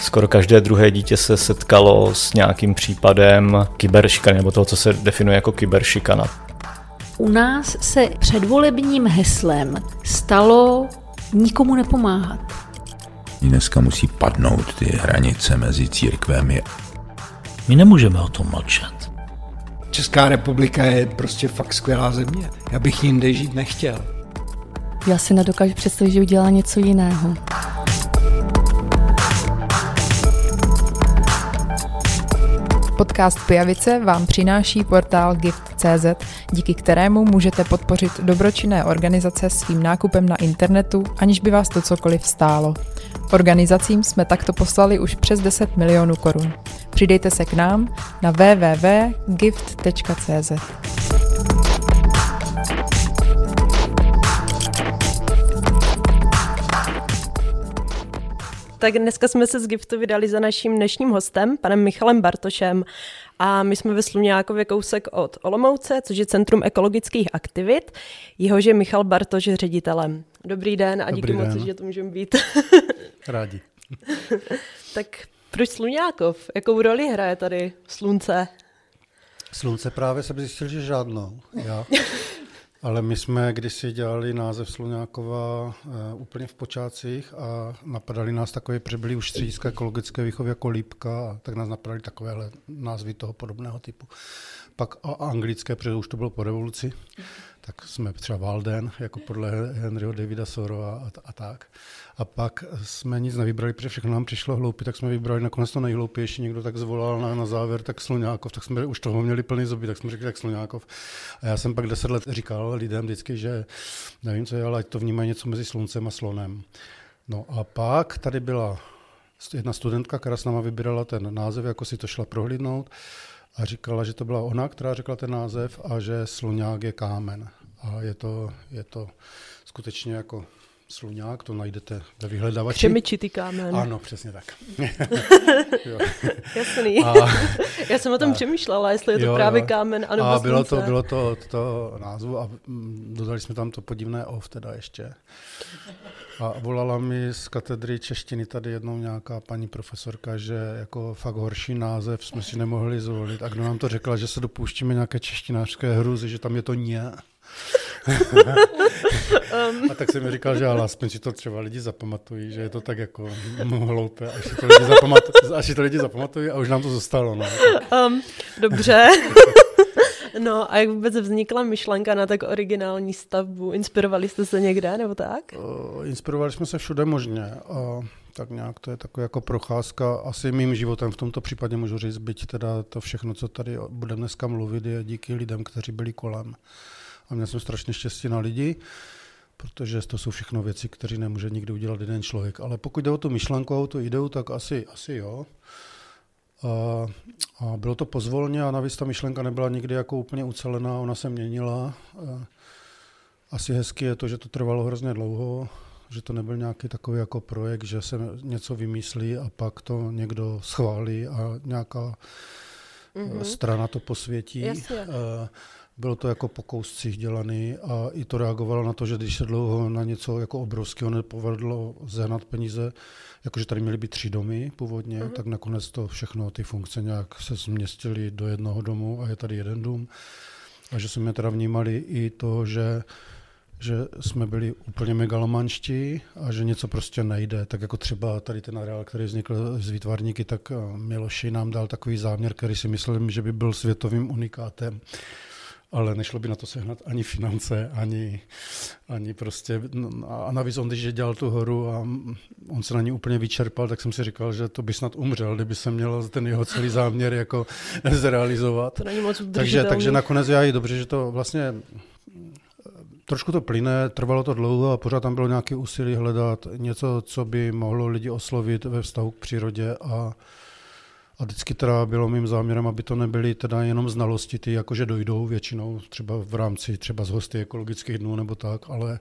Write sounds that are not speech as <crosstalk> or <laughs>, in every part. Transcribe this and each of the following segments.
Skoro každé druhé dítě se setkalo s nějakým případem kyberšikany, nebo toho, co se definuje jako kyberšikana. U nás se předvolebním heslem stalo nikomu nepomáhat. Dneska musí padnout ty hranice mezi církvemi. My nemůžeme o tom mlčet. Česká republika je prostě fakt skvělá země. Já bych jinde žít nechtěl. Já si nedokážu představit, že udělá něco jiného. Podcast Pijavice vám přináší portál Gift.cz, díky kterému můžete podpořit dobročinné organizace svým nákupem na internetu, aniž by vás to cokoliv stálo. Organizacím jsme takto poslali už přes 10 milionů korun. Přidejte se k nám na www.gift.cz. Tak dneska jsme se z Giftu vydali za naším dnešním hostem, panem Michalem Bartošem. A my jsme ve Sluňákově kousek od Olomouce, což je Centrum ekologických aktivit. Jehož je Michal Bartoš ředitelem. Dobrý den a Dobrý díky den. moc, že tu můžeme být. <laughs> Rádi. <laughs> tak proč Sluňákov? Jakou roli hraje tady slunce? Slunce právě jsem zjistil, že žádnou. Já. <laughs> Ale my jsme kdysi dělali název Sluňákova uh, úplně v počátcích a napadali nás takové, protože byly už střediska ekologické výchovy jako Lípka, a tak nás napadali takovéhle názvy toho podobného typu. Pak a anglické, protože už to bylo po revoluci, tak jsme třeba Walden, jako podle Henryho Davida Sorova a, a tak. A pak jsme nic nevybrali, protože všechno nám přišlo hloupě, tak jsme vybrali nakonec to nejhloupější, někdo tak zvolal na, na závěr, tak Sluňákov, tak jsme už toho měli plný zuby, tak jsme řekli tak Sluňákov. A já jsem pak deset let říkal lidem vždycky, že nevím, co je, ale ať to vnímají něco mezi sluncem a slonem. No a pak tady byla jedna studentka, která s náma vybírala ten název, jako si to šla prohlídnout a říkala, že to byla ona, která řekla ten název a že sluňák je kámen. A je to, je to skutečně jako sluňák, to najdete ve vyhledávači. Křemičitý kámen. Ano, přesně tak. <laughs> Jasný. A, Já jsem o tom a, přemýšlela, jestli je to jo, právě jo. kámen, anebo A bylo to, bylo to od toho názvu a dodali jsme tam to podivné ov teda ještě. A volala mi z katedry češtiny tady jednou nějaká paní profesorka, že jako fakt horší název jsme si nemohli zvolit. A kdo nám to řekla, že se dopouštíme nějaké češtinářské hruzy, že tam je to ně. <laughs> um. A tak jsem mi říkal, že ale aspoň si to třeba lidi zapamatují, že je to tak jako hloupé, až si to lidi, zapamatují, až si to lidi zapamatují a už nám to zůstalo. No. Um, dobře. <laughs> No a jak vůbec vznikla myšlenka na tak originální stavbu? Inspirovali jste se někde nebo tak? Uh, inspirovali jsme se všude možně. A tak nějak to je taková jako procházka asi mým životem v tomto případě můžu říct, byť teda to všechno, co tady budeme dneska mluvit, je díky lidem, kteří byli kolem. A měl jsem strašně štěstí na lidi, protože to jsou všechno věci, které nemůže nikdy udělat jeden člověk. Ale pokud jde o tu myšlenku a tu ideu, tak asi, asi jo. A, a bylo to pozvolně a navíc ta myšlenka nebyla nikdy jako úplně ucelená, ona se měnila. A asi hezky je to, že to trvalo hrozně dlouho, že to nebyl nějaký takový jako projekt, že se něco vymyslí a pak to někdo schválí a nějaká mm-hmm. strana to posvětí. Jasně. Bylo to jako po kouscích dělaný a i to reagovalo na to, že když se dlouho na něco jako obrovského nepovedlo zehnat peníze, jakože tady měly být tři domy původně, mm-hmm. tak nakonec to všechno, ty funkce nějak se změstily do jednoho domu a je tady jeden dům. A že jsme teda vnímali i to, že že jsme byli úplně megalomanští a že něco prostě nejde. Tak jako třeba tady ten areál, který vznikl z výtvarníky, tak Miloši nám dal takový záměr, který si myslím, že by byl světovým unikátem ale nešlo by na to sehnat ani finance, ani, ani prostě, a navíc on, když dělal tu horu a on se na ní úplně vyčerpal, tak jsem si říkal, že to by snad umřel, kdyby se měl ten jeho celý záměr jako <laughs> zrealizovat. To není moc takže, takže nakonec já i dobře, že to vlastně trošku to plyne, trvalo to dlouho a pořád tam bylo nějaké úsilí hledat něco, co by mohlo lidi oslovit ve vztahu k přírodě a a vždycky teda bylo mým záměrem, aby to nebyly teda jenom znalosti, ty jakože dojdou většinou třeba v rámci třeba z hosty ekologických dnů nebo tak, ale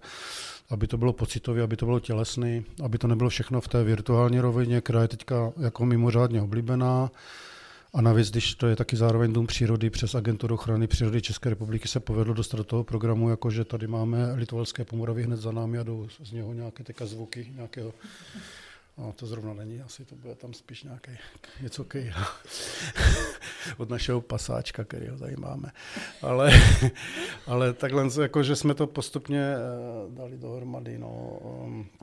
aby to bylo pocitově, aby to bylo tělesný, aby to nebylo všechno v té virtuální rovině, která je teďka jako mimořádně oblíbená, A navíc, když to je taky zároveň Dům přírody přes agenturu ochrany přírody České republiky se povedlo dostat do toho programu, jakože tady máme Litovalské Pomoravy hned za námi a jdou z něho nějaké zvuky nějakého No, to zrovna není, asi to bude tam spíš nějaký něco kej <laughs> od našeho pasáčka, který ho tady máme. Ale, ale takhle, jako, že jsme to postupně eh, dali dohromady. No.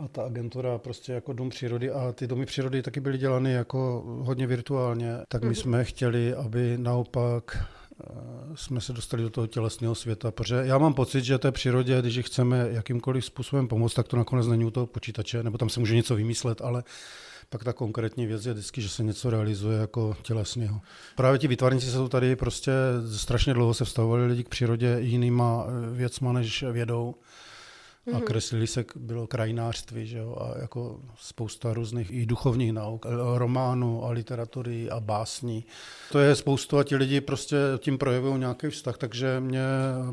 A ta agentura prostě jako Dům přírody a ty domy přírody taky byly dělány jako hodně virtuálně, tak my mhm. jsme chtěli, aby naopak jsme se dostali do toho tělesného světa, protože já mám pocit, že té přírodě, když chceme jakýmkoliv způsobem pomoct, tak to nakonec není u toho počítače, nebo tam se může něco vymyslet, ale pak ta konkrétní věc je vždycky, že se něco realizuje jako tělesného. Právě ti vytvarníci se tu tady prostě strašně dlouho se vstavovali lidi k přírodě jinýma věcma než vědou a mhm. kreslili se, bylo krajinářství, že jo, a jako spousta různých i duchovních nauk, románů a literatury a básní. To je spoustu a ti lidi prostě tím projevují nějaký vztah, takže mě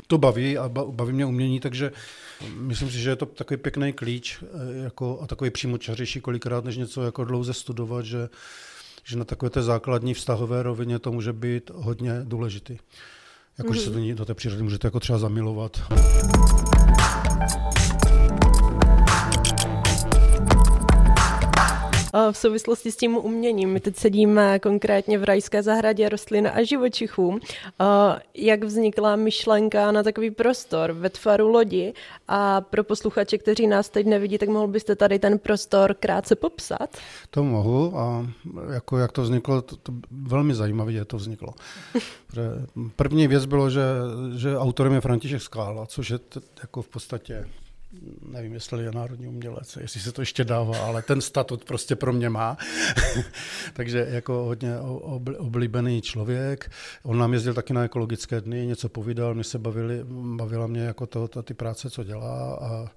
to baví a baví mě umění, takže myslím si, že je to takový pěkný klíč e, jako, a takový přímočařejší kolikrát, než něco jako dlouze studovat, že, že na takové té základní vztahové rovině to může být hodně důležitý. Jako, mm-hmm. se mhm. do, do té přírody můžete jako třeba zamilovat. V souvislosti s tím uměním. My teď sedíme konkrétně v rajské zahradě rostlin a živočichů. Jak vznikla myšlenka na takový prostor ve tvaru lodi a pro posluchače, kteří nás teď nevidí, tak mohl byste tady ten prostor krátce popsat? To mohu a jako jak to vzniklo, to, to velmi zajímavě to vzniklo. <laughs> První věc bylo, že, že autorem je František Skála, což je t, jako v podstatě nevím, jestli je národní umělec, jestli se to ještě dává, ale ten statut prostě pro mě má. <laughs> Takže jako hodně oblíbený člověk. On nám jezdil taky na ekologické dny, něco povídal, my se bavili, bavila mě jako to, to ty práce, co dělá a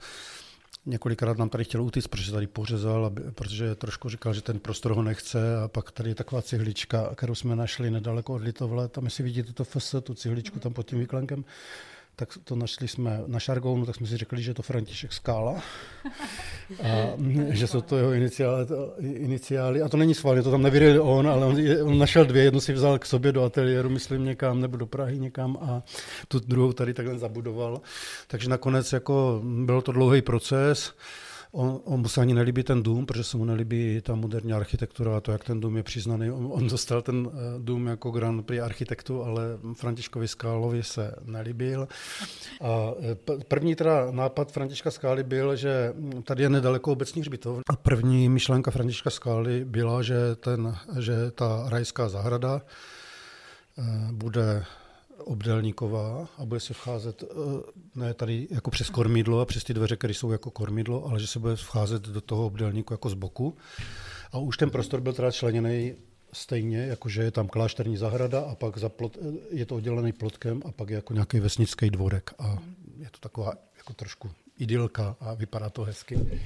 Několikrát nám tady chtěl utíct, protože tady pořezal, aby, protože trošku říkal, že ten prostor ho nechce a pak tady je taková cihlička, kterou jsme našli nedaleko od Litovle, tam si vidíte to FS, tu cihličku tam pod tím výklenkem, tak to našli jsme na Šargounu, tak jsme si řekli, že je to František Skála <laughs> a že jsou to jeho iniciály, iniciály. A to není schválně, to tam nevěděl on, ale on, on našel dvě, jednu si vzal k sobě do ateliéru, myslím někam, nebo do Prahy někam a tu druhou tady takhle zabudoval. Takže nakonec jako byl to dlouhý proces. On, on mu se ani nelíbí ten dům, protože se mu nelíbí ta moderní architektura a to, jak ten dům je přiznaný. On, on dostal ten eh, dům jako Grand Prix architektu, ale Františkovi Skálovi se nelíbil. A eh, první teda nápad Františka Skály byl, že tady je nedaleko obecních hřbitov. A první myšlenka Františka Skály byla, že, ten, že ta rajská zahrada eh, bude obdélníková a bude se vcházet eh, ne tady jako přes kormidlo a přes ty dveře, které jsou jako kormidlo, ale že se bude vcházet do toho obdélníku jako z boku. A už ten prostor byl teda členěný stejně, jakože je tam klášterní zahrada a pak za plot, eh, je to oddělený plotkem a pak je jako nějaký vesnický dvorek a je to taková jako trošku idylka a vypadá to hezky.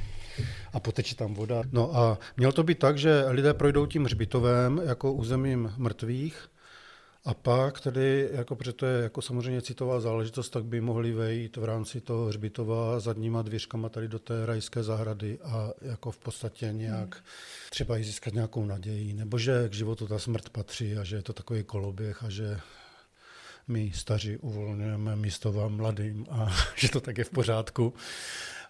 A poteče tam voda. No a mělo to být tak, že lidé projdou tím hřbitovem jako územím mrtvých a pak tedy, jako, protože to je jako samozřejmě citová záležitost, tak by mohli vejít v rámci toho hřbitova zadníma dvířkama tady do té rajské zahrady a jako v podstatě nějak třeba i získat nějakou naději, nebo že k životu ta smrt patří a že je to takový koloběh a že my staří uvolňujeme místo vám mladým a <laughs> že to tak je v pořádku.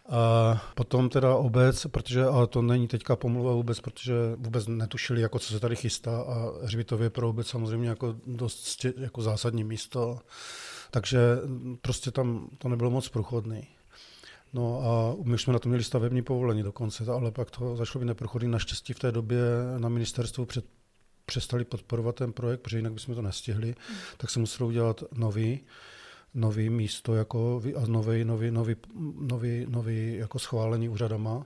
A potom teda obec, protože, ale to není teďka pomluva vůbec, protože vůbec netušili, jako co se tady chystá a Hřbitově pro obec samozřejmě jako dost jako zásadní místo, takže prostě tam to nebylo moc průchodný. No a my jsme na to měli stavební povolení dokonce, ale pak to začalo být neprůchodný. Naštěstí v té době na ministerstvu před, přestali podporovat ten projekt, protože jinak bychom to nestihli, mm. tak se muselo udělat nový nový místo jako, a nový, nový, nový, nový, nový jako schválení úřadama.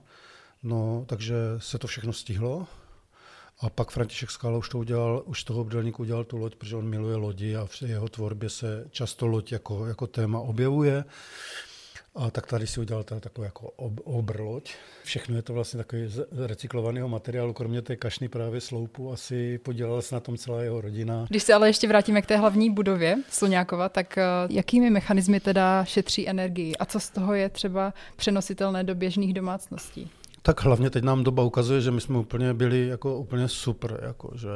No, takže se to všechno stihlo. A pak František Skála už to udělal, už toho obdelníku udělal tu loď, protože on miluje lodi a v jeho tvorbě se často loď jako, jako téma objevuje. A tak tady si udělal teda takovou jako ob, obrloď. Všechno je to vlastně takový z recyklovaného materiálu, kromě té kašny právě sloupu, asi podělala se na tom celá jeho rodina. Když se ale ještě vrátíme k té hlavní budově Sluňákova, tak eh, jakými mechanismy teda šetří energii a co z toho je třeba přenositelné do běžných domácností? Tak hlavně teď nám doba ukazuje, že my jsme úplně byli jako úplně super, jako, že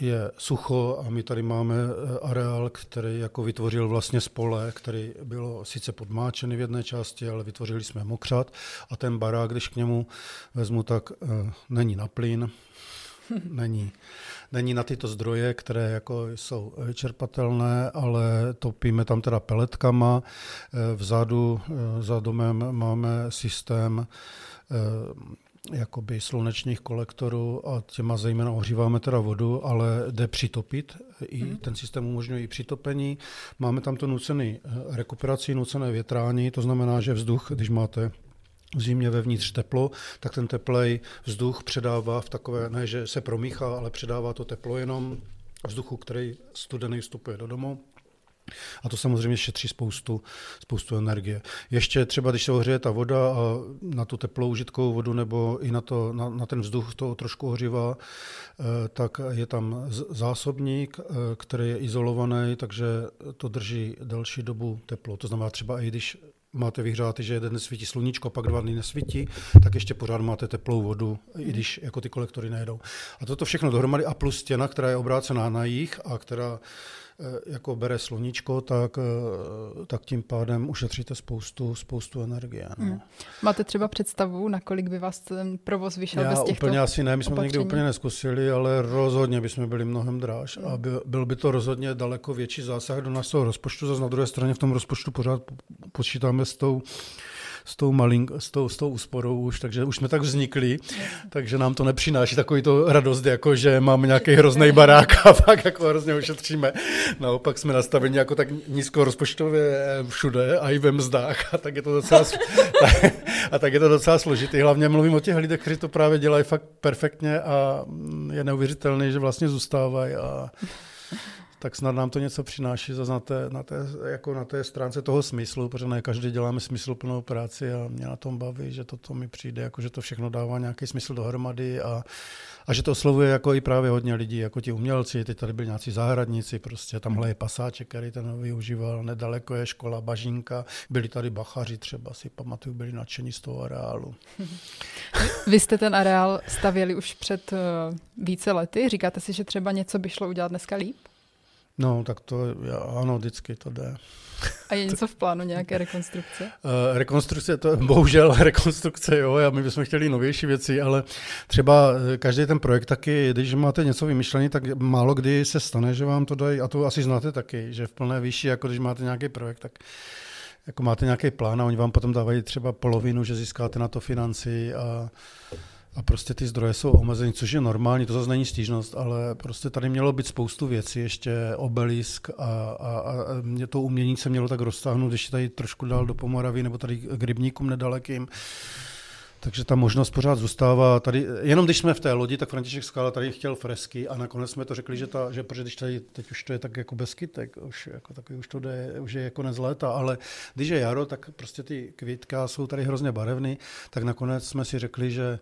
je sucho a my tady máme eh, areál, který jako vytvořil vlastně spole, který bylo sice podmáčený v jedné části, ale vytvořili jsme mokřat a ten barák, když k němu vezmu, tak uh, není na plyn, <laughs> není, není na tyto zdroje, které jako jsou čerpatelné, ale topíme tam teda peletkama. Eh, vzadu za domem máme systém jakoby slunečních kolektorů a těma zejména ohříváme teda vodu, ale jde přitopit. I mm. ten systém umožňuje i přitopení. Máme tam to nucený rekuperaci, nucené větrání, to znamená, že vzduch, když máte v zimě vevnitř teplo, tak ten teplej vzduch předává v takové, ne, že se promíchá, ale předává to teplo jenom vzduchu, který studený vstupuje do domu. A to samozřejmě šetří spoustu, spoustu energie. Ještě třeba, když se ohřeje ta voda a na tu teplou užitkovou vodu nebo i na, to, na, na ten vzduch to trošku ohřívá, eh, tak je tam zásobník, eh, který je izolovaný, takže to drží delší dobu teplo. To znamená třeba i když máte vyhřátý, že jeden svítí sluníčko, pak dva dny nesvítí, tak ještě pořád máte teplou vodu, i když jako ty kolektory nejedou. A toto všechno dohromady a plus stěna, která je obrácená na jich a která jako bere sluníčko, tak, eh, tak tím pádem ušetříte spoustu, spoustu energie. No. Hmm. Máte třeba představu, na kolik by vás ten provoz vyšel Já bez těchto úplně asi ne, my jsme opatření? to nikdy úplně neskusili, ale rozhodně bychom byli mnohem dráž hmm. a by, byl by to rozhodně daleko větší zásah do našeho rozpočtu. Zase na druhé straně v tom rozpočtu pořád počítáme s tou s tou, malink, s tou, s tou úsporou už, takže už jsme tak vznikli, takže nám to nepřináší takový to radost, jako že máme nějaký hrozný barák a pak jako hrozně ušetříme. Naopak jsme nastaveni jako tak nízkorozpočtově všude a i ve mzdách a tak je to docela, <laughs> a tak je to docela složitý. Hlavně mluvím o těch lidech, kteří to právě dělají fakt perfektně a je neuvěřitelný, že vlastně zůstávají a tak snad nám to něco přináší zase na té, na té, jako na té stránce toho smyslu, protože ne každý děláme smysluplnou práci a mě na tom baví, že toto mi přijde, jako že to všechno dává nějaký smysl dohromady a, a že to oslovuje jako i právě hodně lidí, jako ti umělci, teď tady byli nějací zahradníci, prostě tamhle je pasáček, který ten využíval, nedaleko je škola Bažínka, byli tady bachaři třeba, si pamatuju, byli nadšení z toho areálu. <laughs> Vy jste ten areál stavěli už před uh, více lety, říkáte si, že třeba něco by šlo udělat dneska líp? No, tak to, ano, vždycky to jde. A je něco v plánu, nějaké rekonstrukce? Uh, rekonstrukce, to bohužel <laughs> rekonstrukce, jo, a my bychom chtěli novější věci, ale třeba eh, každý ten projekt taky, když máte něco vymyšlené, tak málo kdy se stane, že vám to dají, a to asi znáte taky, že v plné výši, jako když máte nějaký projekt, tak jako máte nějaký plán a oni vám potom dávají třeba polovinu, že získáte na to financi a a prostě ty zdroje jsou omezeny, což je normální, to zase není stížnost, ale prostě tady mělo být spoustu věcí, ještě obelisk a, a, a mě to umění se mělo tak roztáhnout, ještě tady trošku dál do Pomoravy nebo tady k rybníkům nedalekým. Takže ta možnost pořád zůstává. Tady, jenom když jsme v té lodi, tak František Skála tady chtěl fresky a nakonec jsme to řekli, že, ta, že protože když tady, teď už to je tak jako bez kytek, už, jako takový, už to jde, už je jako konec léta, ale když je jaro, tak prostě ty kvítka jsou tady hrozně barevný, tak nakonec jsme si řekli, že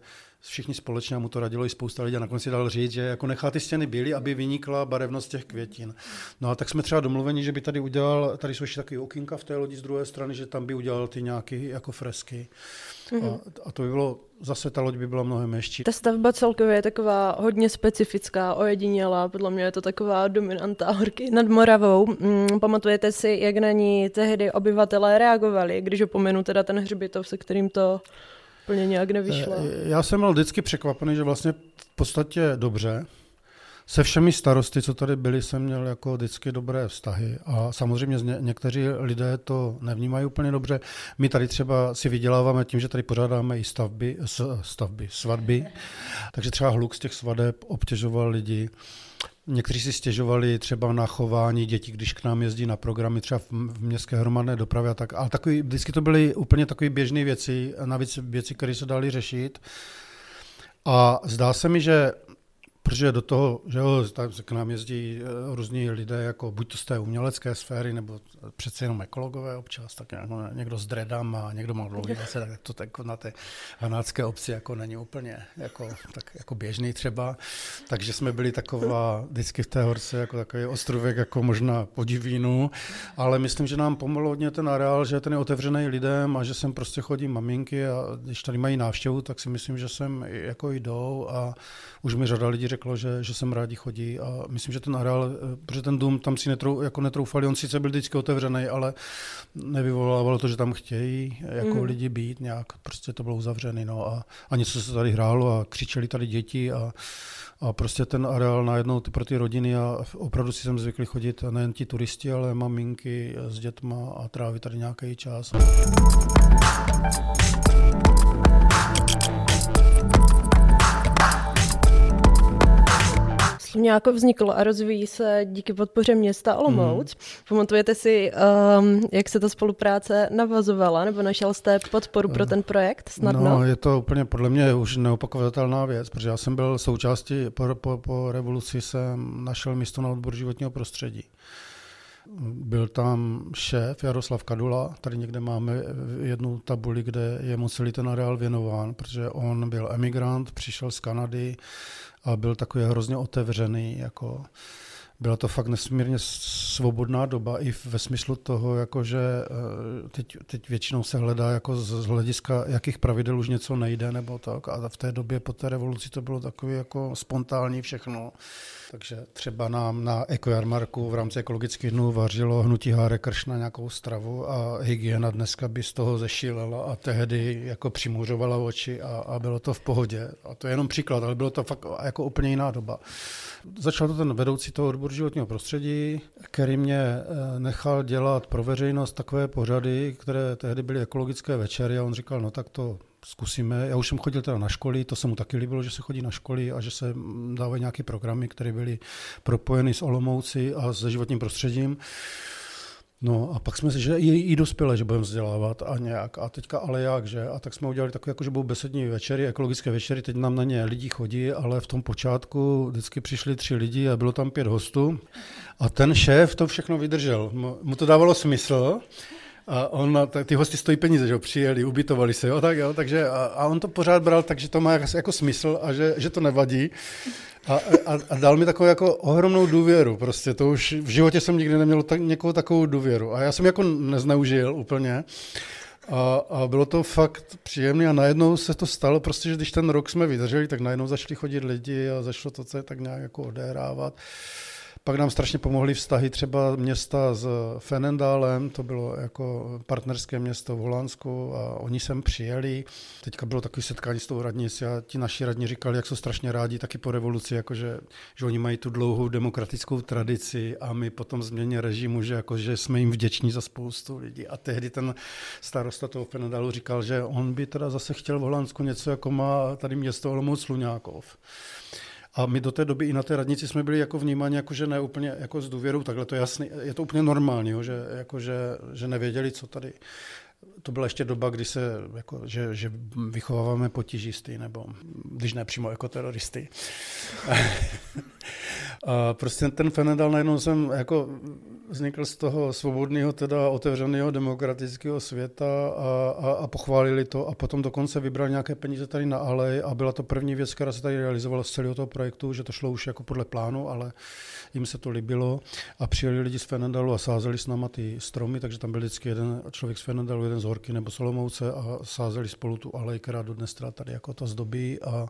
všichni společně, a mu to radilo i spousta lidí, a nakonec si dal říct, že jako nechá ty stěny bílé, aby vynikla barevnost těch květin. No a tak jsme třeba domluveni, že by tady udělal, tady jsou ještě taky okýnka v té lodi z druhé strany, že tam by udělal ty nějaké jako fresky. Mm-hmm. A, mhm. a to by bylo, zase ta loď by byla mnohem ještě. Ta stavba celkově je taková hodně specifická, ojedinělá, podle mě je to taková dominanta horky nad Moravou. Mm, pamatujete si, jak na ní tehdy obyvatelé reagovali, když opomenu teda ten hřbitov, se kterým to úplně nějak nevyšlo. Eh, já jsem byl vždycky překvapený, že vlastně v podstatě dobře. Se všemi starosty, co tady byli, jsem měl jako vždycky dobré vztahy. A samozřejmě ně, někteří lidé to nevnímají úplně dobře. My tady třeba si vyděláváme tím, že tady pořádáme i stavby, stavby svatby. Takže třeba hluk z těch svadeb obtěžoval lidi. Někteří si stěžovali třeba na chování dětí, když k nám jezdí na programy třeba v městské hromadné dopravě a tak. Ale takový, vždycky to byly úplně takové běžné věci, navíc věci, které se daly řešit. A zdá se mi, že protože do toho, že jo, tam k nám jezdí eh, různí lidé, jako buď to z té umělecké sféry, nebo přece jenom ekologové občas, tak jako někdo s dredama, někdo má dlouhý zase, tak to tak na té hanácké obci jako není úplně jako, tak jako běžný třeba. Takže jsme byli taková vždycky v té horce jako takový ostrůvek jako možná podivínu, ale myslím, že nám pomohlo hodně ten areál, že ten je otevřený lidem a že sem prostě chodí maminky a když tady mají návštěvu, tak si myslím, že sem jako jdou a už mi řada lidí řeklo, že, že sem rádi chodí a myslím, že ten areál, eh, protože ten dům tam si netrou, jako netroufali, on sice byl vždycky otevřený, ale nevyvolávalo to, že tam chtějí jako mm. lidi být nějak, prostě to bylo uzavřený, no a, a něco se tady hrálo a křičeli tady děti a, a prostě ten areál najednou ty, pro ty rodiny a opravdu si jsem zvykli chodit nejen ti turisti, ale maminky s dětma a trávit tady nějaký čas. Nějak vzniklo a rozvíjí se díky podpoře města Olomouc. Mm. Pamatujete si, um, jak se ta spolupráce navazovala, nebo našel jste podporu pro ten projekt snadno? No, je to úplně podle mě už neopakovatelná věc, protože já jsem byl součástí, po, po, po revoluci jsem našel místo na odbor životního prostředí. Byl tam šéf Jaroslav Kadula, tady někde máme jednu tabuli, kde je mu celý ten areál věnován, protože on byl emigrant, přišel z Kanady a byl takový hrozně otevřený, jako byla to fakt nesmírně svobodná doba i ve smyslu toho, jako že eh, teď, teď většinou se hledá jako z hlediska, jakých pravidel už něco nejde nebo tak. A v té době po té revoluci to bylo takový jako spontánní všechno. Takže třeba nám na ekojarmarku v rámci ekologických dnů vařilo hnutí Háre Kršna nějakou stravu a hygiena dneska by z toho zešílela a tehdy jako přimuřovala oči a, a bylo to v pohodě. A to je jenom příklad, ale bylo to fakt jako úplně jiná doba. Začal to ten vedoucí toho odboru životního prostředí, který mě eh, nechal dělat pro veřejnost takové pořady, které tehdy byly ekologické večery a on říkal, no tak to zkusíme. Já už jsem chodil teda na školy, to se mu taky líbilo, že se chodí na školy a že se dávají nějaké programy, které byly propojeny s Olomouci a s životním prostředím. No a pak jsme si, že i, i dospělé, že budeme vzdělávat a nějak. A teďka ale jak, že? A tak jsme udělali takové, jako že budou besední večery, ekologické večery, teď nám na ně lidi chodí, ale v tom počátku vždycky přišli tři lidi a bylo tam pět hostů. A ten šéf to všechno vydržel. Mu to dávalo smysl. A on, ty hosti stojí peníze, že jo, přijeli, ubytovali se, jo, tak jo, takže a, a on to pořád bral tak, že to má jako, smysl a že, že to nevadí. A, a, a dal mi takovou jako ohromnou důvěru, prostě to už v životě jsem nikdy neměl tak, někoho takovou důvěru. A já jsem jako nezneužil úplně. A, a bylo to fakt příjemné a najednou se to stalo, prostě, že když ten rok jsme vydrželi, tak najednou začali chodit lidi a začalo to se tak nějak jako odehrávat. Pak nám strašně pomohly vztahy třeba města s Fenendálem, to bylo jako partnerské město v Holandsku a oni sem přijeli. Teďka bylo takové setkání s tou radnicí a ti naši radní říkali, jak jsou strašně rádi taky po revoluci, jakože, že oni mají tu dlouhou demokratickou tradici a my potom změně režimu, že, jako, že jsme jim vděční za spoustu lidí. A tehdy ten starosta toho Fenendálu říkal, že on by teda zase chtěl v Holandsku něco, jako má tady město Olomouc Sluňákov. A my do té doby i na té radnici jsme byli jako vnímáni, jako že ne úplně jako s důvěrou, takhle to je jasný, je to úplně normální, jo, že, jako že, že nevěděli, co tady. To byla ještě doba, kdy se, jako, že, že vychováváme potížisty, nebo když ne přímo jako teroristy. <laughs> A prostě ten Fenedal najednou jsem jako vznikl z toho svobodného, teda otevřeného demokratického světa a, a, a pochválili to a potom dokonce vybrali nějaké peníze tady na alej a byla to první věc, která se tady realizovala z celého toho projektu, že to šlo už jako podle plánu, ale jim se to líbilo a přijeli lidi z Fenendalu a sázeli s náma ty stromy, takže tam byl vždycky jeden člověk z Fenendalu, jeden z Horky nebo Solomouce a sázeli spolu tu alej, která dodnes tady jako to zdobí a,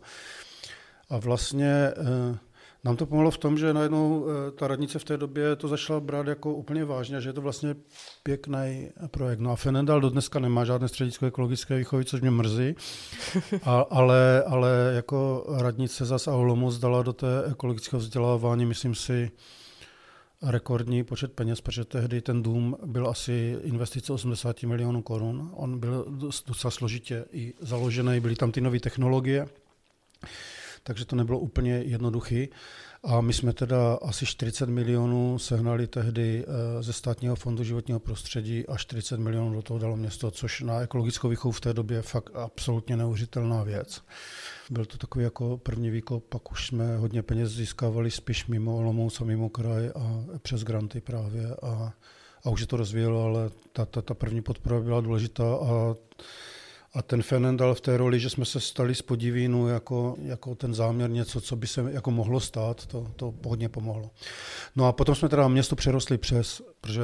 a vlastně eh, nám to pomohlo v tom, že najednou eh, ta radnice v té době to začala brát jako úplně vážně, že je to vlastně pěkný projekt. No a Fenendal do dneska nemá žádné středisko ekologické výchovy, což mě mrzí, <laughs> a, ale, ale jako radnice zas a Olomouc dala do té ekologického vzdělávání, myslím si, rekordní počet peněz, protože tehdy ten dům byl asi investice 80 milionů korun. On byl docela složitě i založený, byly tam ty nové technologie. Takže to nebylo úplně jednoduché. A my jsme teda asi 40 milionů sehnali tehdy eh, ze státního fondu životního prostředí a 40 milionů do toho dalo město, což na ekologickou výchovu v té době je fakt absolutně neuvěřitelná věc. Byl to takový jako první výkop, pak už jsme hodně peněz získávali spíš mimo Olomouc a mimo kraj a přes granty právě a, a už se to rozvíjelo, ale ta, ta, ta první podpora byla důležitá a a ten Fenen dal v té roli, že jsme se stali z podivínu jako, jako ten záměr něco, co by se jako mohlo stát, to, to hodně pomohlo. No a potom jsme teda město přerostli přes, protože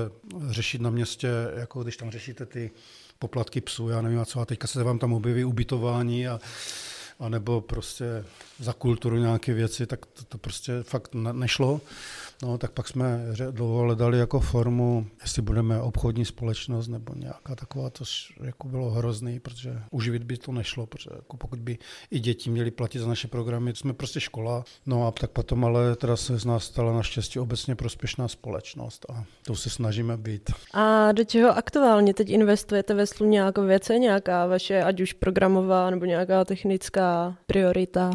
řešit na městě, jako když tam řešíte ty poplatky psů, já nevím a co, a teďka se vám tam objeví ubytování a a nebo prostě za kulturu nějaké věci, tak to, to prostě fakt nešlo. No, tak pak jsme dlouho hledali jako formu, jestli budeme obchodní společnost nebo nějaká taková, to jako bylo hrozný, protože uživit by to nešlo, protože jako pokud by i děti měly platit za naše programy, jsme prostě škola. No a tak potom ale teda se z nás stala naštěstí obecně prospěšná společnost a to se snažíme být. A do čeho aktuálně teď investujete ve Slu nějakou věce, nějaká vaše, ať už programová nebo nějaká technická priorita?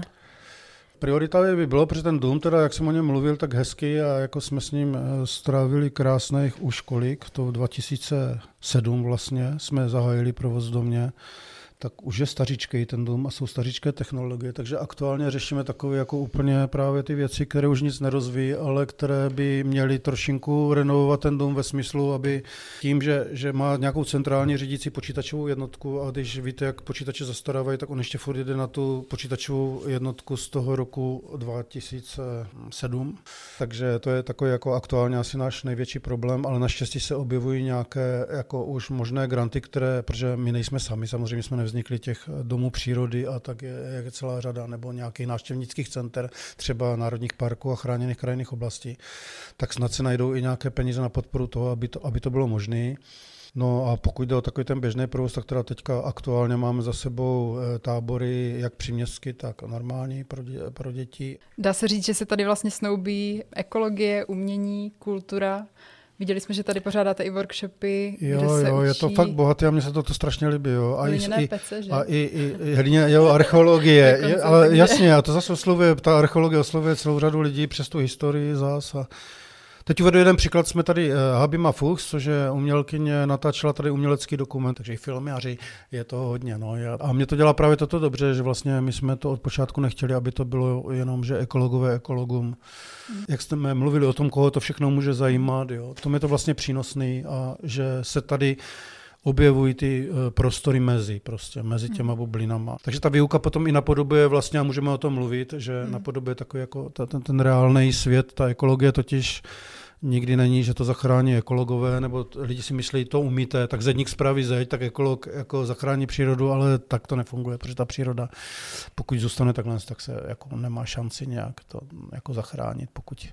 Priorita by bylo, protože ten dům, teda, jak jsem o něm mluvil, tak hezky a jako jsme s ním eh, strávili krásných už kolik, to 2007 vlastně jsme zahájili provoz v domě tak už je staříčkej ten dům a jsou staříčké technologie, takže aktuálně řešíme takové jako úplně právě ty věci, které už nic nerozvíjí, ale které by měly trošinku renovovat ten dům ve smyslu, aby tím, že, že má nějakou centrální řídící počítačovou jednotku a když víte, jak počítače zastarávají, tak on ještě furt jde na tu počítačovou jednotku z toho roku 2007. Takže to je takový jako aktuálně asi náš největší problém, ale naštěstí se objevují nějaké jako už možné granty, které, protože my nejsme sami, samozřejmě jsme nevznikly těch domů přírody a tak je, je celá řada, nebo nějakých návštěvnických center, třeba národních parků a chráněných krajinných oblastí, tak snad se najdou i nějaké peníze na podporu toho, aby to, aby to bylo možné. No a pokud jde o takový ten běžný provoz, tak teda teďka aktuálně máme za sebou eh, tábory jak příměstsky, tak normální pro, dě, pro děti. Dá se říct, že se tady vlastně snoubí ekologie, umění, kultura Viděli jsme, že tady pořádáte i workshopy, jo, kde se Jo, učí... je to fakt bohaté a mně se to, to strašně líbí. Jo. A, i, pece, že? a i, i, i hlíně, jo, archeologie. je, ale jasně, a to zase oslovuje, ta archeologie oslovuje celou řadu lidí přes tu historii zás a Teď uvedu jeden příklad. Jsme tady uh, Habima Fuchs, což je umělkyně, natáčela tady umělecký dokument, takže i filmáři je to hodně. No. A mě to dělá právě toto dobře, že vlastně my jsme to od počátku nechtěli, aby to bylo jenom, že ekologové ekologům. Mm. Jak jsme mluvili o tom, koho to všechno může zajímat, jo. to je to vlastně přínosný a že se tady objevují ty eh, prostory mezi, prostě, mezi těma hmm. bublinama. Takže ta výuka potom i napodobuje vlastně, a můžeme o tom mluvit, že hmm. napodobuje takový jako ten, ten reálný svět, ta ekologie totiž nikdy není, že to zachrání ekologové, nebo lidi si myslí, to umíte, tak zedník spraví zeď, tak ekolog jako zachrání přírodu, ale tak to nefunguje, protože ta příroda, pokud zůstane takhle, tak se jako nemá šanci nějak to jako zachránit. Pokud,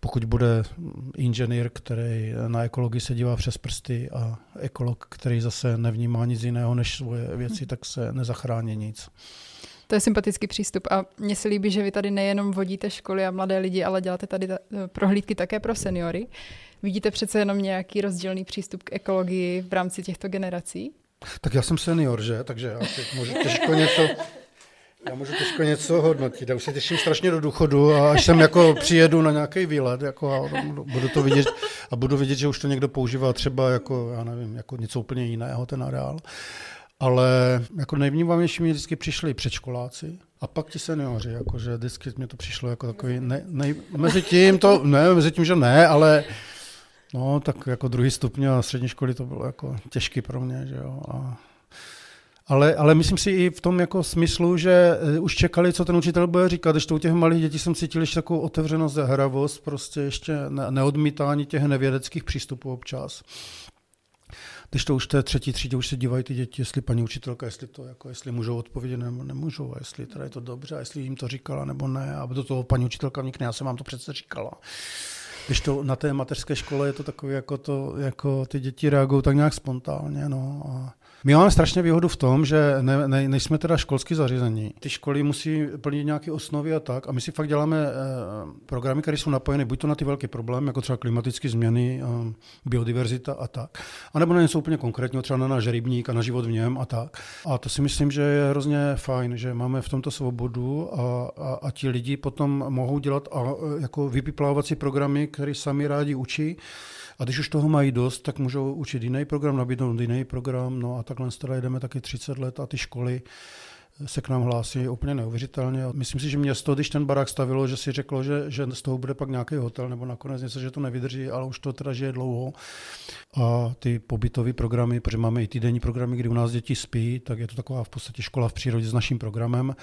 pokud bude inženýr, který na ekologii se dívá přes prsty a ekolog, který zase nevnímá nic jiného než svoje věci, tak se nezachrání nic. To je sympatický přístup a mně se líbí, že vy tady nejenom vodíte školy a mladé lidi, ale děláte tady ta, prohlídky také pro seniory. Vidíte přece jenom nějaký rozdílný přístup k ekologii v rámci těchto generací? Tak já jsem senior, že? Takže já můžu těžko něco, já můžu těžko něco hodnotit. Já už se těším strašně do důchodu a až sem jako přijedu na nějaký výlet jako a budu to vidět a budu vidět, že už to někdo používá třeba jako, já nevím, jako něco úplně jiného, ten areál. Ale jako nejvnímavější mi vždycky přišli předškoláci a pak ti seniori, jakože vždycky mi to přišlo jako takový, ne, ne, mezi tím to, ne, mezi tím, že ne, ale no, tak jako druhý stupně a střední školy to bylo jako těžký pro mě, že jo. A, ale, ale myslím si i v tom jako smyslu, že eh, už čekali, co ten učitel bude říkat, když to u těch malých dětí jsem cítil ještě takovou otevřenost a hravost, prostě ještě neodmítání těch nevědeckých přístupů občas. Když to už té třetí třídě už se dívají ty děti, jestli paní učitelka, jestli to jako, jestli můžou odpovědět nebo nemůžou, a jestli teda je to dobře, a jestli jim to říkala nebo ne, a do toho paní učitelka vnikne, já jsem vám to přece říkala. Když to na té mateřské škole je to takové, jako, to, jako ty děti reagují tak nějak spontánně, no, a My máme strašně výhodu v tom, že ne, ne, nejsme teda školský zařízení. Ty školy musí plnit nějaké osnovy a tak. A my si fakt děláme eh, programy, které jsou napojeny buď to na ty velké problémy, jako třeba klimatické změny, eh, biodiverzita a tak, anebo na něco úplně konkrétního, třeba na náš rybník a na život v něm a tak. A to si myslím, že je hrozně fajn, že máme v tomto svobodu a, a, a ti lidi potom mohou dělat a, jako vypiplávací programy, které sami rádi učí. A když už toho mají dost, tak můžou učit jiný program, nabídnout jiný program, no a takhle jdeme taky 30 let a ty školy se k nám hlásí úplně neuvěřitelně. Myslím si, že město, když ten barák stavilo, že si řeklo, že, že z toho bude pak nějaký hotel nebo nakonec něco, že to nevydrží, ale už to teda žije dlouho. A ty pobytové programy, protože máme i týdenní programy, kdy u nás děti spí, tak je to taková v podstatě škola v přírodě s naším programem,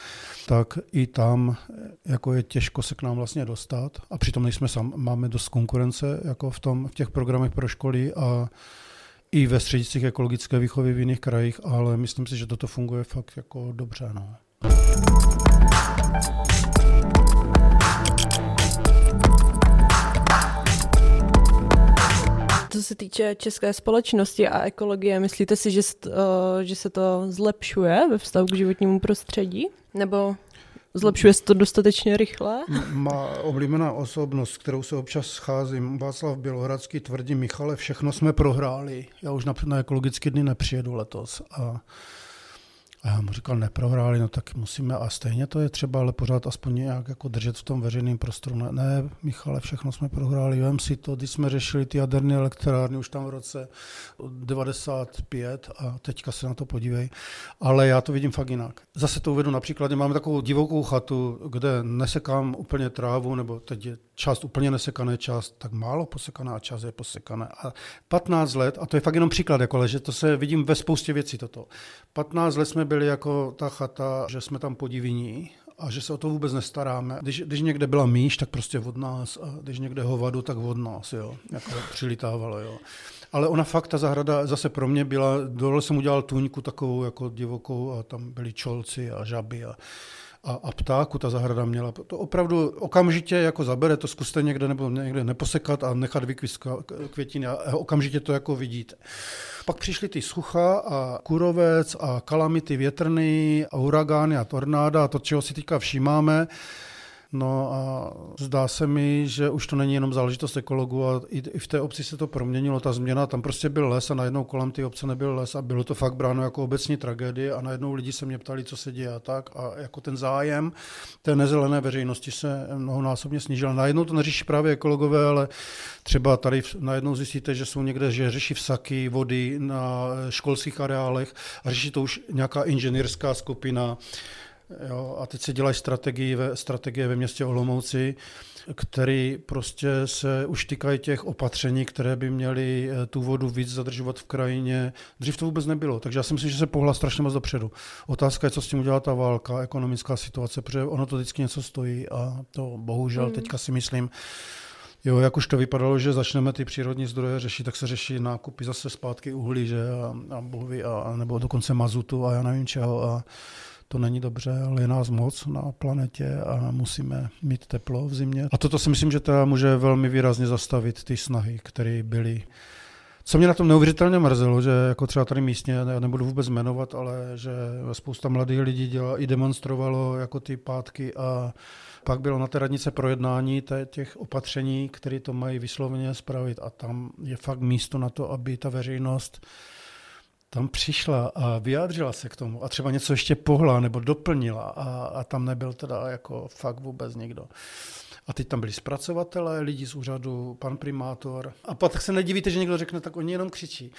tak i tam jako je těžko se k nám vlastně dostat. A přitom nejsme sam, máme dost konkurence jako v, tom, v těch programech pro školy a i ve střediscích ekologické výchovy v jiných krajích, ale myslím si, že toto funguje fakt jako dobře. No. Co se týče české společnosti a ekologie, myslíte si, že, že se to zlepšuje ve vztahu k životnímu prostředí? Nebo Zlepšuje se to dostatečně rychle? Má oblíbená osobnost, kterou se občas scházím, Václav Bělohradský tvrdí, Michale, všechno jsme prohráli. Já už na, na ekologické dny nepřijedu letos. A a já mu říkal, neprohráli, no tak musíme, a stejně to je třeba, ale pořád aspoň nějak jako držet v tom veřejném prostoru. Ne, ne Michale, všechno jsme prohráli, vem si to, když jsme řešili ty jaderné elektrárny už tam v roce 95 a teďka se na to podívej. Ale já to vidím fakt jinak. Zase to uvedu například, máme takovou divokou chatu, kde nesekám úplně trávu, nebo teď je část úplně nesekané, část tak málo posekaná a část je posekané. A 15 let, a to je fakt jenom příklad, jako, ale že to se vidím ve spoustě věcí toto. 15 let jsme byli jako ta chata, že jsme tam podiviní a že se o to vůbec nestaráme. Když, když někde byla míš, tak prostě od nás a když někde hovadu, tak od nás, jo. Jako přilitávalo, jo. Ale ona fakt, ta zahrada zase pro mě byla, dole jsem udělal tůňku takovou jako divokou a tam byli čolci a žaby a a, a ptáku ta zahrada měla. To opravdu okamžitě jako zabere, to zkuste někde nebo někde neposekat a nechat vykvist květiny a okamžitě to jako vidíte. Pak přišly ty sucha a kurovec a kalamity větrný a uragány a tornáda a to, čeho si teďka všímáme, No a zdá se mi, že už to není jenom záležitost ekologů a i v té obci se to proměnilo, ta změna, tam prostě byl les a najednou kolem té obce nebyl les a bylo to fakt bráno jako obecní tragédie a najednou lidi se mě ptali, co se děje a tak. A jako ten zájem té nezelené veřejnosti se mnohonásobně snížil. Najednou to neřeší právě ekologové, ale třeba tady najednou zjistíte, že jsou někde, že řeší vsaky vody na školských areálech a řeší to už nějaká inženýrská skupina, Jo, a teď se dělají strategie ve, strategie ve městě Olomouci, který prostě se už týkají těch opatření, které by měly eh, tu vodu víc zadržovat v krajině. Dřív to vůbec nebylo, takže já si myslím, že se pohla strašně moc dopředu. Otázka je, co s tím udělá ta válka, ekonomická situace, protože ono to vždycky něco stojí a to bohužel mm. teďka si myslím, Jo, jak už to vypadalo, že začneme ty přírodní zdroje řešit, tak se řeší nákupy zase zpátky uhlí, že a, a bohvy, a, nebo dokonce mazutu a já nevím čeho. A, to není dobře, ale je nás moc na planetě a musíme mít teplo v zimě. A toto si myslím, že to může velmi výrazně zastavit ty snahy, které byly co mě na tom neuvěřitelně mrzelo, že jako třeba tady místně, já nebudu vůbec jmenovat, ale že spousta mladých lidí dělá, i demonstrovalo jako ty pátky a pak bylo na té radnice projednání těch opatření, které to mají vysloveně spravit a tam je fakt místo na to, aby ta veřejnost tam přišla a vyjádřila se k tomu a třeba něco ještě pohla nebo doplnila a, a tam nebyl teda jako fakt vůbec nikdo. A teď tam byli zpracovatelé, lidi z úřadu, pan primátor. A pak se nedivíte, že někdo řekne, tak oni jenom křičí.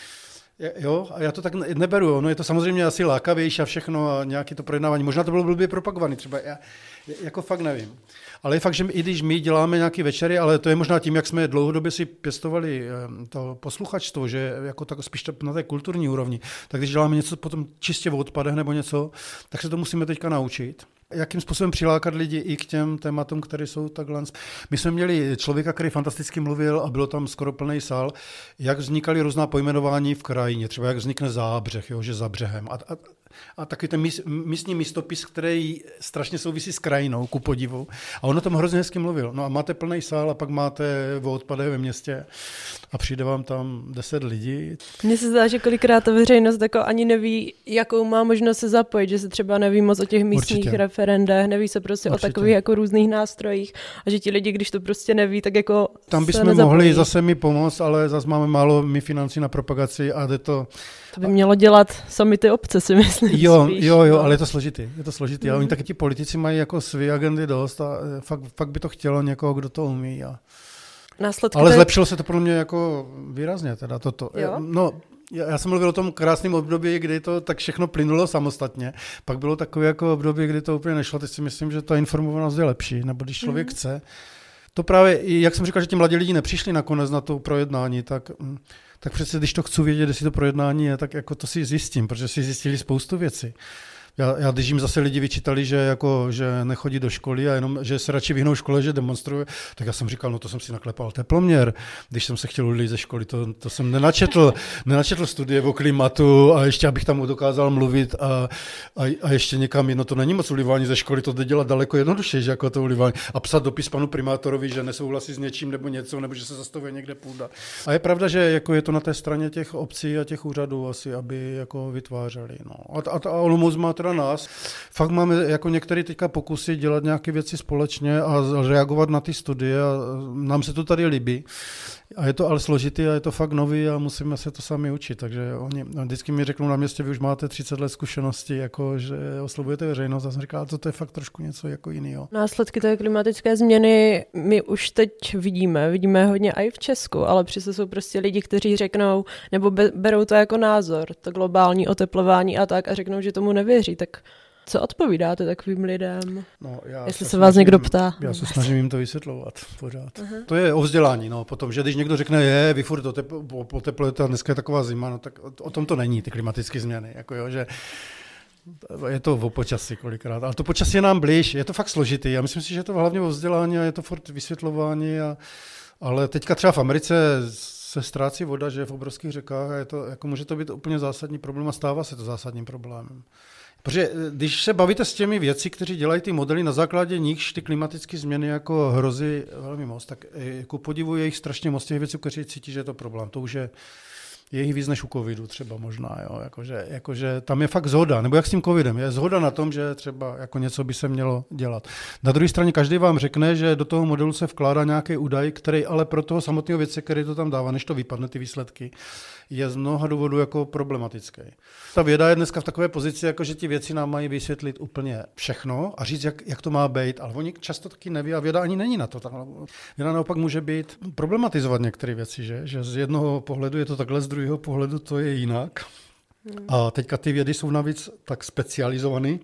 Jo, a já to tak neberu. No je to samozřejmě asi lákavější a všechno a nějaké to projednávání. Možná to bylo blbě propagované, třeba já jako fakt nevím. Ale je fakt, že i když my děláme nějaké večery, ale to je možná tím, jak jsme dlouhodobě si pěstovali eh, to posluchačstvo, že jako tak spíš na té kulturní úrovni, tak když děláme něco potom čistě v odpadech nebo něco, tak se to musíme teďka naučit jakým způsobem přilákat lidi i k těm tématům, které jsou takhle. My jsme měli člověka, který fantasticky mluvil a bylo tam skoro plný sál, jak vznikaly různá pojmenování v krajině, třeba jak vznikne zábřeh, jo, že za břehem. A, a a taky ten míst, místní místopis, který strašně souvisí s krajinou, ku podivu. A on o tom hrozně hezky mluvil. No a máte plný sál a pak máte o odpadech ve městě a přijde vám tam deset lidí. Mně se zdá, že kolikrát ta veřejnost jako ani neví, jakou má možnost se zapojit, že se třeba neví moc o těch místních Určitě. referendech, neví se prostě Určitě. o takových jako různých nástrojích a že ti lidi, když to prostě neví, tak jako Tam bychom mohli zase mi pomoct, ale zase máme málo my financí na propagaci a jde to... To by mělo dělat sami ty obce, si myslím. Jo, spíš, jo, jo, no. ale je to složitý. Je to složitý. Mm. A oni taky ti politici mají jako své agendy dost a eh, fakt, fakt by to chtělo někoho, kdo to umí. A... Následky Ale té- zlepšilo se to pro mě jako výrazně teda toto. Jo? No, já, já jsem mluvil o tom krásném období, kdy to tak všechno plynulo samostatně. Pak bylo takové jako období, kdy to úplně nešlo. Teď si myslím, že ta informovanost je lepší, nebo když člověk Mhm. mm. chce. To právě, jak jsem říkal, že ti mladí lidi nepřišli nakonec na to projednání, tak, mm, tak přece, když to chci vědět, jestli to projednání je, tak jako to si zjistím, protože si zjistili spoustu věcí. Já, já když jim zase lidi vyčítali, že, jako, že nechodí do školy a jenom, že se radši vyhnou škole, že demonstruje, tak já jsem říkal, no to jsem si naklepal teploměr, když jsem se chtěl odlít ze školy, to, to jsem nenačetl, nenačetl studie o klimatu a ještě abych tam dokázal mluvit a, a, a ještě někam, jedno to není moc ulivání ze školy, to jde dělat daleko jednodušeji, že jako to ulivání. A psat dopis panu primátorovi, že nesouhlasí s něčím nebo něco, nebo že se zastavuje někde půda. A je pravda, že jako je to na té straně těch obcí a těch úřadů asi, aby jako vytvářeli. No. A, a, a Olomouc má teda nás. Fakt máme jako některé teďka pokusy dělat nějaké věci společně a reagovat na ty studie a nám se to tady líbí. A je to ale složitý a je to fakt nový a musíme se to sami učit. Takže oni vždycky mi řeknou na městě, vy už máte 30 let zkušenosti, jako že oslovujete veřejnost. A jsem říkal, to, to je fakt trošku něco jako jiného. Následky té klimatické změny my už teď vidíme, vidíme hodně i v Česku, ale přesto jsou prostě lidi, kteří řeknou, nebo be, berou to jako názor, to globální oteplování a tak a řeknou, že tomu nevěří, tak co odpovídáte takovým lidem? No, já Jestli se vás někdo ptá. Já se snažím jim to vysvětlovat pořád. Uh-huh. To je o vzdělání, no, potom, že když někdo řekne, je, vy furt otep- po- poteplujete a dneska je taková zima, no, tak o, o tom to není, ty klimatické změny, jako jo, že je to o počasí kolikrát, ale to počasí je nám blíž, je to fakt složitý. Já myslím si, že je to hlavně o vzdělání a je to furt vysvětlování, a, ale teďka třeba v Americe se ztrácí voda, že je v obrovských řekách a je to, jako může to být úplně zásadní problém a stává se to zásadním problémem. Protože eh, když se bavíte s těmi věci, kteří dělají ty modely, na základě nichž ty klimatické změny jako hrozí velmi moc, tak eh, jako podivu je jich strašně moc těch věcí, kteří cítí, že je to problém. To už je, je jich víc než u covidu třeba možná, jo? Jakože, jakože tam je fakt zhoda, nebo jak s tím covidem, je zhoda na tom, že třeba jako něco by se mělo dělat. Na druhé straně každý vám řekne, že do toho modelu se vkládá nějaký údaj, který ale pro toho samotného věce, který to tam dává, než to vypadne ty výsledky, je z mnoha důvodů jako problematický. Ta věda je dneska v takové pozici, jako že ti věci nám mají vysvětlit úplně všechno a říct, jak, jak to má být, ale oni často taky neví a věda ani není na to. Věda naopak může být problematizovat některé věci, že? že z jednoho pohledu je to takhle, z druhého pohledu to je jinak. A teďka ty vědy jsou navíc tak specializované,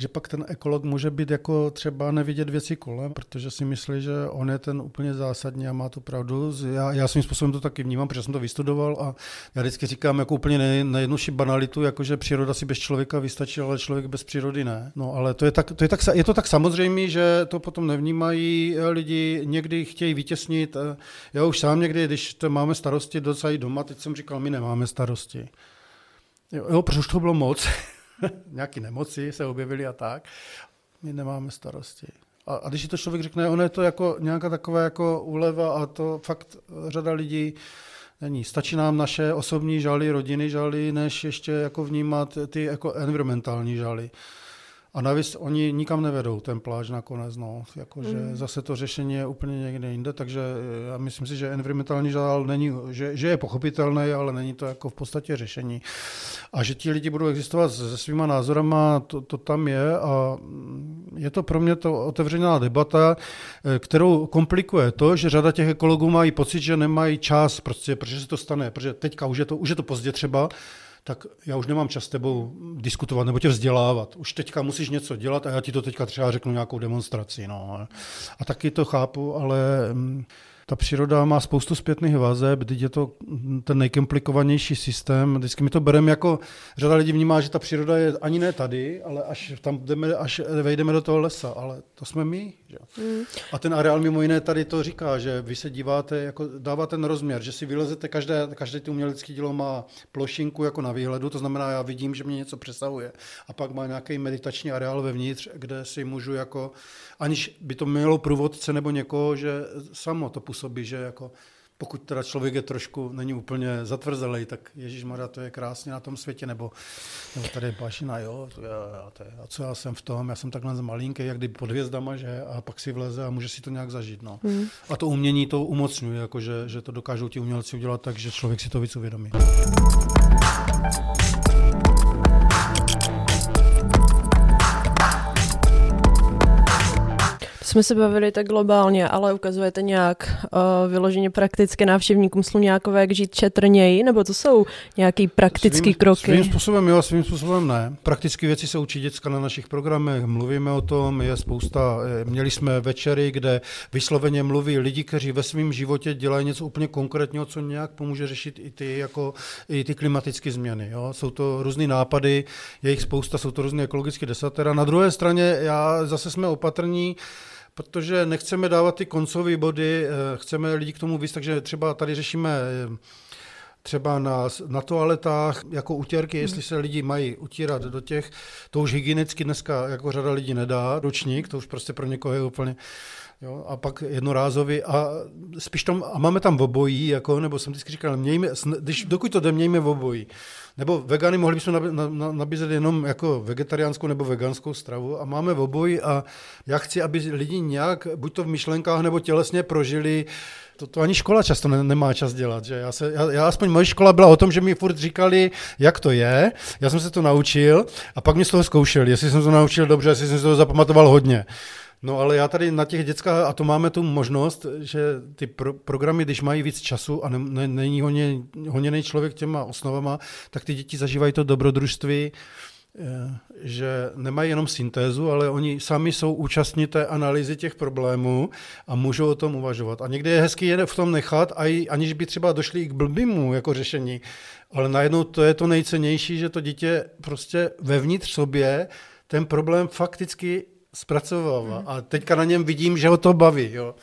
že pak ten ekolog může být jako třeba nevidět věci kolem, protože si myslí, že on je ten úplně zásadní a má tu pravdu. Já, já svým způsobem to taky vnímám, protože jsem to vystudoval a já vždycky říkám jako úplně nej, nejjednodušší banalitu, jako že příroda si bez člověka vystačí, ale člověk bez přírody ne. No ale to je, tak, to je, tak, je to tak samozřejmé, že to potom nevnímají eh, lidi, někdy chtějí vytěsnit. eh, Já už sám někdy, když to máme starosti docela doma, teď jsem říkal, my nemáme starosti. Jo, jo protože to bylo moc. <laughs> <laughs> Nějaké nemoci se objevily a tak. My nemáme starosti. A, a když to člověk řekne, ono je to jako nějaká taková jako úleva a to fakt řada lidí není. Stačí nám naše osobní žaly, rodiny žaly, než ještě jako vnímat ty jako environmentální žaly. A navíc oni nikam nevedou ten pláž nakonec, no. Jakože mm. zase to řešení je úplně někde jinde, takže eh, já myslím si, že environmentální žál není, že, že je pochopitelný, ale není to jako v podstatě řešení. A že ti lidi budou existovat se svýma názorama, to, to tam je a mm, je to pro mě to otevřená debata, eh, kterou komplikuje to, že řada těch ekologů mají pocit, že nemají čas, prostě, protože se to stane, protože teďka už je to, už je to pozdě třeba, tak já už nemám čas s tebou diskutovat nebo tě vzdělávat. Už teďka musíš něco dělat a já ti to teďka třeba řeknu nějakou demonstraci. No. A taky to chápu, ale mm, ta příroda má spoustu zpětných vazeb, teď je to ten nejkomplikovanější systém. Vždycky mi to bereme jako, řada lidí vnímá, že ta příroda je ani ne tady, ale až tam jdeme, až vejdeme do toho lesa, ale to jsme my. Že? Mm. A ten areál mimo jiné tady to říká, že vy se díváte, jako dává ten rozměr, že si vylezete, každé, každé ty umělecké dílo má plošinku jako na výhledu, to znamená, já vidím, že mě něco přesahuje. A pak má nějaký meditační areál vevnitř, kde si můžu jako, aniž by to mělo průvodce nebo někoho, že samo to působí, že jako pokud teda člověk je trošku, není úplně zatvrzelej, tak Ježíš Maria, to je krásně na tom světě, nebo, nebo tady je bašina, jo, to je, to je, a co já jsem v tom, já jsem takhle z malinký, jak kdy pod hvězdama, že, a pak si vleze a může si to nějak zažít, no. Mm. A to umění to umocňuje, jako že, že to dokážou ti umělci udělat tak, že člověk si to víc uvědomí. Jsme se bavili tak globálně, ale ukazujete nějak uh, vyloženě prakticky návštěvníkům Sluňákové, jak žít četrněji, nebo to jsou nějaké praktické kroky? Svým způsobem jo, svým způsobem ne. Praktické věci se učí děcka na našich programech, mluvíme o tom, je spousta, eh, měli jsme večery, kde vysloveně mluví lidi, kteří ve svém životě dělají něco úplně konkrétního, co nějak pomůže řešit i ty, jako, i ty klimatické změny. Jo. Jsou to různé nápady, je jich spousta, jsou to různé ekologické desatera. Na druhé straně já zase jsme opatrní, protože nechceme dávat ty koncové body, eh, chceme lidi k tomu víc, takže třeba tady řešíme eh, třeba na, na toaletách jako utěrky, hmm. jestli se lidi mají utírat do těch, to už hygienicky dneska jako řada lidí nedá, ročník, to už prostě pro někoho je úplně Jo, a pak jednorázový a spíš tam, a máme tam obojí, jako, nebo jsem vždycky říkal, mějme, když, dokud to jde, mějme obojí. Nebo vegany mohli bychom nabízet jenom jako vegetariánskou nebo veganskou stravu a máme obojí a já chci, aby lidi nějak, buď to v myšlenkách nebo tělesně prožili to, to ani škola často ne, nemá čas dělat. Že? Já, se, já, já aspoň moje škola byla o tom, že mi furt říkali, jak to je. Já jsem se to naučil a pak mě z toho zkoušeli, jestli jsem to naučil dobře, jestli jsem se to zapamatoval hodně. No ale já tady na těch dětskách, a to máme tu možnost, že ty pro, programy, když mají víc času a ne, ne, není honě, honěný člověk těma osnovama, tak ty děti zažívají to dobrodružství, eh, že nemají jenom syntézu, ale oni sami jsou účastní té analýzy těch problémů a můžou o tom uvažovat. A někdy je hezký je v tom nechat, aniž by třeba došli i k blbýmu jako řešení. Ale najednou to je to nejcennější, že to dítě prostě vevnitř sobě ten problém fakticky zpracovává. Mm. A teďka na něm vidím, že ho to baví. Jo.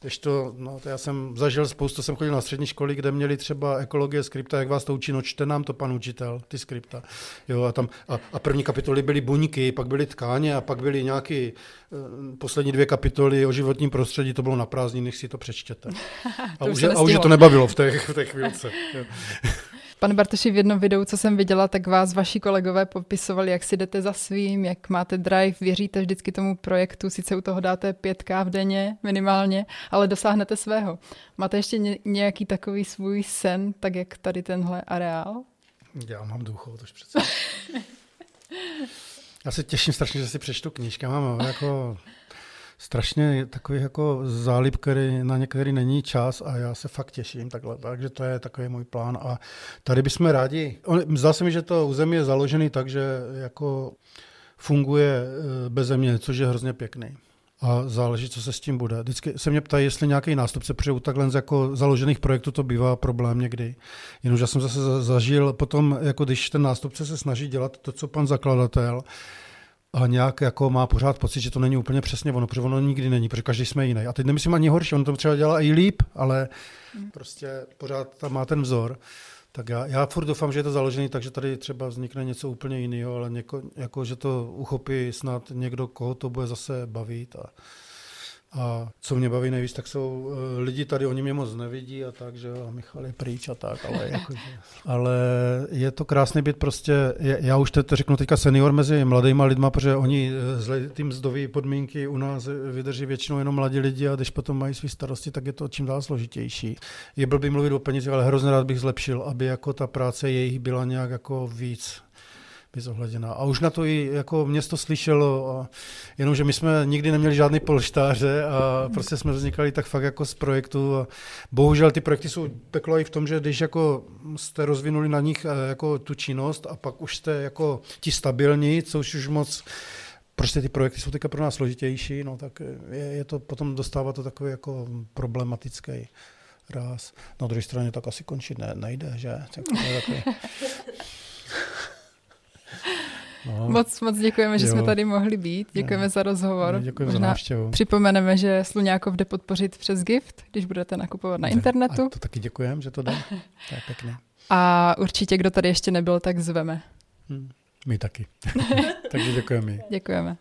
Když to, no, to já jsem zažil spoustu, jsem chodil na střední školy, kde měli třeba ekologie skripta, jak vás to učí, no čte nám to pan učitel, ty skripta. Jo, a, tam, a, a první kapitoly byly buňky, pak byly tkáně a pak byly nějaké uh, poslední dvě kapitoly o životním prostředí, to bylo na prázdninách, si to přečtěte. <laughs> A, už, a už je to nebavilo v té, v té chvílce. <laughs> Pane Bartoši, v jednom videu, co jsem viděla, tak vás vaši kolegové popisovali, jak si jdete za svým, jak máte drive, věříte vždycky tomu projektu, sice u toho dáte 5K v denně minimálně, ale dosáhnete svého. Máte ještě nějaký takový svůj sen, tak jak tady tenhle areál? Já mám ducho, tož přece. <laughs> Já se těším strašně, že si přečtu knížky. Mám jako strašně takový jako zálib, který, na některý není čas a já se fakt těším takhle, takže to je takový můj plán a tady bychom rádi, zdá se mi, že to území je založený tak, že jako funguje eh, bez země, což je hrozně pěkný. A záleží, co se s tím bude. Vždycky se mě ptají, jestli nějaký nástupce, protože u takhle jako založených projektů to bývá problém někdy. Jenomže já jsem zase zažil potom, jako když ten nástupce se snaží dělat to, co pan zakladatel, a nějak jako má pořád pocit, že to není úplně přesně ono, protože ono nikdy není, protože každý jsme jiný. A teď nemyslím ani horší, on to třeba dělá i líp, ale mm. prostě pořád tam má ten vzor. Tak já, já furt doufám, že je to založený tak, že tady třeba vznikne něco úplně jiného, ale něko, jako, že to uchopí snad někdo, koho to bude zase bavit. A, a co mě baví nejvíc, tak jsou uh, lidi tady, oni mě moc nevidí a tak, že jo, a Michal je pryč a tak, ale, <laughs> jako, ale je to krásný být prostě, je, já už to řeknu teďka senior mezi mladýma lidma, protože oni eh, z ty mzdové podmínky u nás vydrží většinou jenom mladí lidi a když potom mají své starosti, tak je to čím dál složitější. Je blbý mluvit o penězích, ale hrozně rád bych zlepšil, aby jako ta práce jejich byla nějak jako víc zohleděná. A už na to i jako město slyšelo, a jenomže my jsme nikdy neměli žádný polštáře a prostě jsme vznikali tak fakt jako z projektu. A bohužel ty projekty jsou peklo i v tom, že když jako jste rozvinuli na nich eh, jako tu činnost a pak už jste jako ti stabilní, což už moc prostě ty projekty jsou teďka pro nás složitější, no tak je, je to potom dostává to takový jako problematický ráz. Na druhé straně tak asi končit ne, nejde, že? Tak je takový... <laughs> No. Moc, moc děkujeme, že jo. jsme tady mohli být. Děkujeme ne. za rozhovor. Děkujeme za návštěvu. Připomeneme, že Sluňákov jde podpořit přes Gift, když budete nakupovat na internetu. A to taky děkujeme, že to dá. To je pěkné. A určitě, kdo tady ještě nebyl, tak zveme. Hmm. My taky. <laughs> Takže děkujeme. Děkujeme.